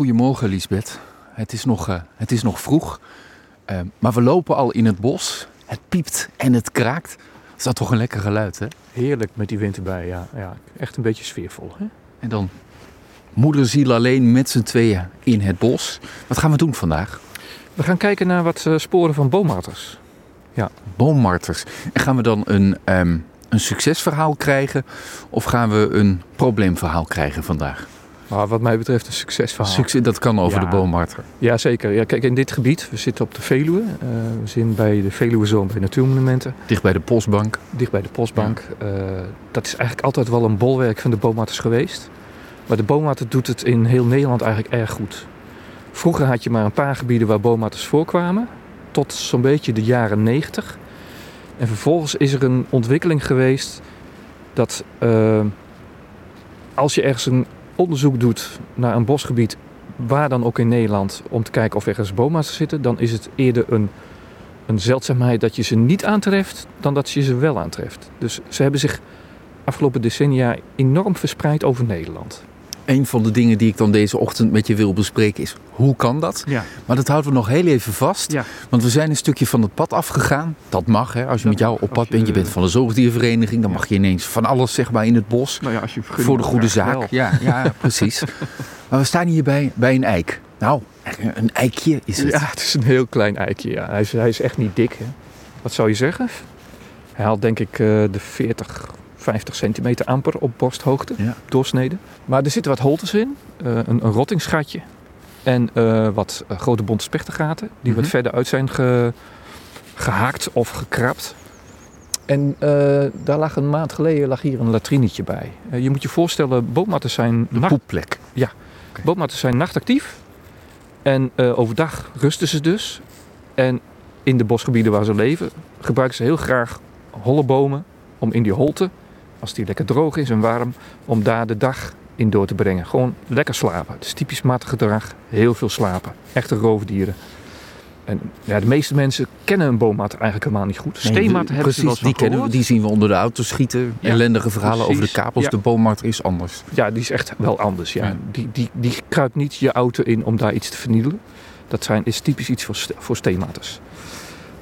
Goedemorgen, Lisbeth. Het is nog, eh, het is nog vroeg, eh, maar we lopen al in het bos. Het piept en het kraakt. Is dat toch een lekker geluid, hè? Heerlijk met die wind erbij, ja. ja echt een beetje sfeervol. Hè? En dan moederziel alleen met z'n tweeën in het bos. Wat gaan we doen vandaag? We gaan kijken naar wat eh, sporen van boommarters. Boommarters. En gaan we dan een, ehm, een succesverhaal krijgen of gaan we een probleemverhaal krijgen vandaag? Maar wat mij betreft een succesverhaal. Succes, dat kan over Ja. de boommarter. Ja, zeker. Ja, kijk, in dit gebied, we zitten op de Veluwe. eh, we zitten bij de Veluwezoom bij Natuurmonumenten, Dicht bij de postbank. dicht bij de Postbank. Eh, dat is eigenlijk altijd wel een bolwerk van de boommarters geweest. Maar de boommarter doet het in heel Nederland eigenlijk erg goed. Vroeger had je maar een paar gebieden waar boommarters voorkwamen. Tot zo'n beetje de jaren 90. En vervolgens is er een ontwikkeling geweest dat eh, als je ergens een onderzoek doet naar een bosgebied, waar dan ook in Nederland, om te kijken of er ergens boommarters zitten, dan is het eerder een, een zeldzaamheid dat je ze niet aantreft dan dat je ze wel aantreft. Dus ze hebben zich afgelopen decennia enorm verspreid over Nederland. Een van de dingen die ik dan deze ochtend met je wil bespreken is hoe kan dat? Ja, Maar dat houden we nog heel even vast. Ja. Want we zijn een stukje van het pad afgegaan. Dat mag, hè? Als je Dat met jou op pad je- bent, je bent van de zoogdiervereniging, dan mag je ineens van alles zeg maar in het bos. nou ja, als je voor de goede zaak. Ja, ja, precies. maar we staan hier bij, bij een eik. Nou, een eikje is het. Ja, het is een heel klein eikje. Ja. Hij, is, hij is echt niet dik. Hè. Wat zou je zeggen? Hij haalt denk ik eh, de 40, 50 centimeter amper op borsthoogte, Ja. doorsnede. Maar er zitten wat holtes in. eh, een, een rottingsgatje. En eh, wat eh, grote bonte spechtengaten. Die Mhm. wat verder uit zijn ge- gehaakt of gekrapt. En daar lag een maand geleden lag hier een latrinetje bij. Je moet je voorstellen, boommatten zijn De nacht- poepplek. Boommatten zijn nachtactief. En overdag rusten ze dus. En in de bosgebieden waar ze leven, gebruiken ze heel graag holle bomen om in die holte, als die lekker droog is en warm, om daar de dag in door te brengen. Gewoon lekker slapen. Het is typisch mattengedrag. Heel veel slapen. Echte roofdieren. En ja, de meeste mensen kennen een boommat eigenlijk helemaal niet goed. Nee, hebben precies, ze wel die, kennen we, die zien we onder de auto schieten. Ja, Ellendige verhalen over de kapels. Ja. De boommarter is anders. Ja, die is echt wel anders. Ja. Ja. Die, die, die kruipt niet je auto in om daar iets te vernielen. Dat zijn, is typisch iets voor, voor steenmaters.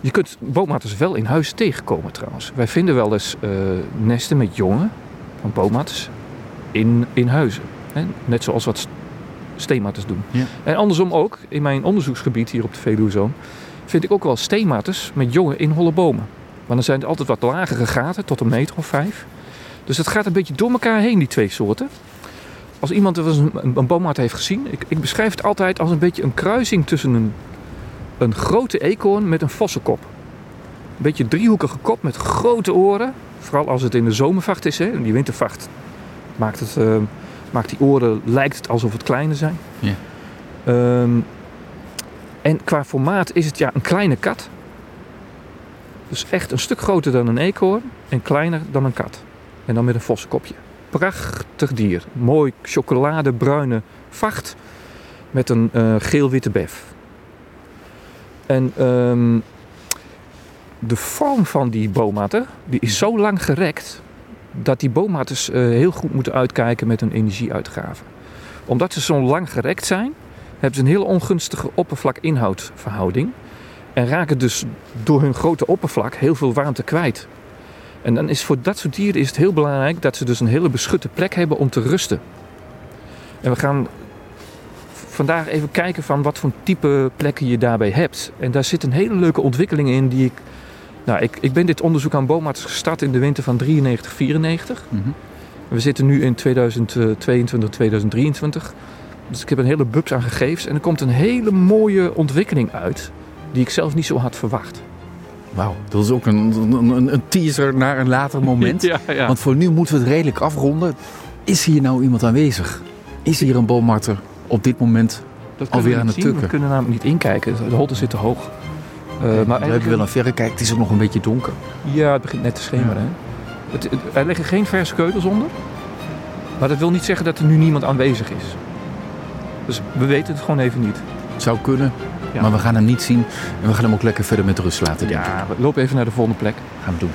Je kunt boommaters wel in huis tegenkomen trouwens. Wij vinden wel eens eh, nesten met jongen van boommaters in, in huizen. Hè? Net zoals wat st- steenmaters doen. Ja. En andersom ook, in mijn onderzoeksgebied hier op de Veluwezoom... vind ik ook wel steenmaters met jongen in holle bomen. Maar dan zijn het altijd wat lagere gaten, tot een meter of vijf. Dus het gaat een beetje door elkaar heen, die twee soorten. Als iemand een, een, een heeft gezien, ik, ik beschrijf het altijd als een beetje een kruising tussen een, een grote eekhoorn met een vossenkop. Een beetje driehoekige kop met grote oren. Vooral als het in de zomervacht is. Hè. In die wintervacht maakt, het, eh, maakt die oren, lijkt het alsof het kleine zijn. Ja. Ehm, en qua formaat is het ja een kleine kat. Dus echt een stuk groter dan een eekhoorn en kleiner dan een kat. En dan met een vossenkopje. Prachtig dier. Mooi chocoladebruine vacht met een eh, geel-witte bef. En ehm, de vorm van die boommatten die is zo lang gerekt dat die boommatters eh, heel goed moeten uitkijken met hun energieuitgaven. Omdat ze zo lang gerekt zijn, hebben ze een heel ongunstige oppervlak-inhoudverhouding. En raken dus door hun grote oppervlak heel veel warmte kwijt. En dan is voor dat soort dieren is het heel belangrijk dat ze dus een hele beschutte plek hebben om te rusten. En we gaan vandaag even kijken van wat voor type plekken je daarbij hebt. En daar zit een hele leuke ontwikkeling in die ik... Nou, ik, ik ben dit onderzoek aan boommarters gestart in de winter van 93, 94. Mhm. We zitten nu in 2022, 2023. Dus ik heb een hele bubs aan gegevens. En er komt een hele mooie ontwikkeling uit. Die ik zelf niet zo had verwacht. Wauw, dat is ook een, een, een- een teaser naar een later moment. Ja, ja. Want voor nu moeten we het redelijk afronden. Is hier nou iemand aanwezig? Is hier een boommarter op dit moment? dat alweer aan het zien. tukken. We kunnen namelijk niet inkijken. De holte zit te hoog. Eh, maar we hebben wel een verrekijk. Het is ook nog een beetje donker. Ja, het begint net te schemeren. Hè? Het, het- er liggen geen verse keutels onder. Maar dat wil niet zeggen dat er nu niemand aanwezig is. Dus we weten het gewoon even niet. Het zou kunnen, Ja. maar we gaan hem niet zien. En we gaan hem ook lekker verder met rust laten, denk ik. Ja, we lopen even naar de volgende plek. Gaan we doen.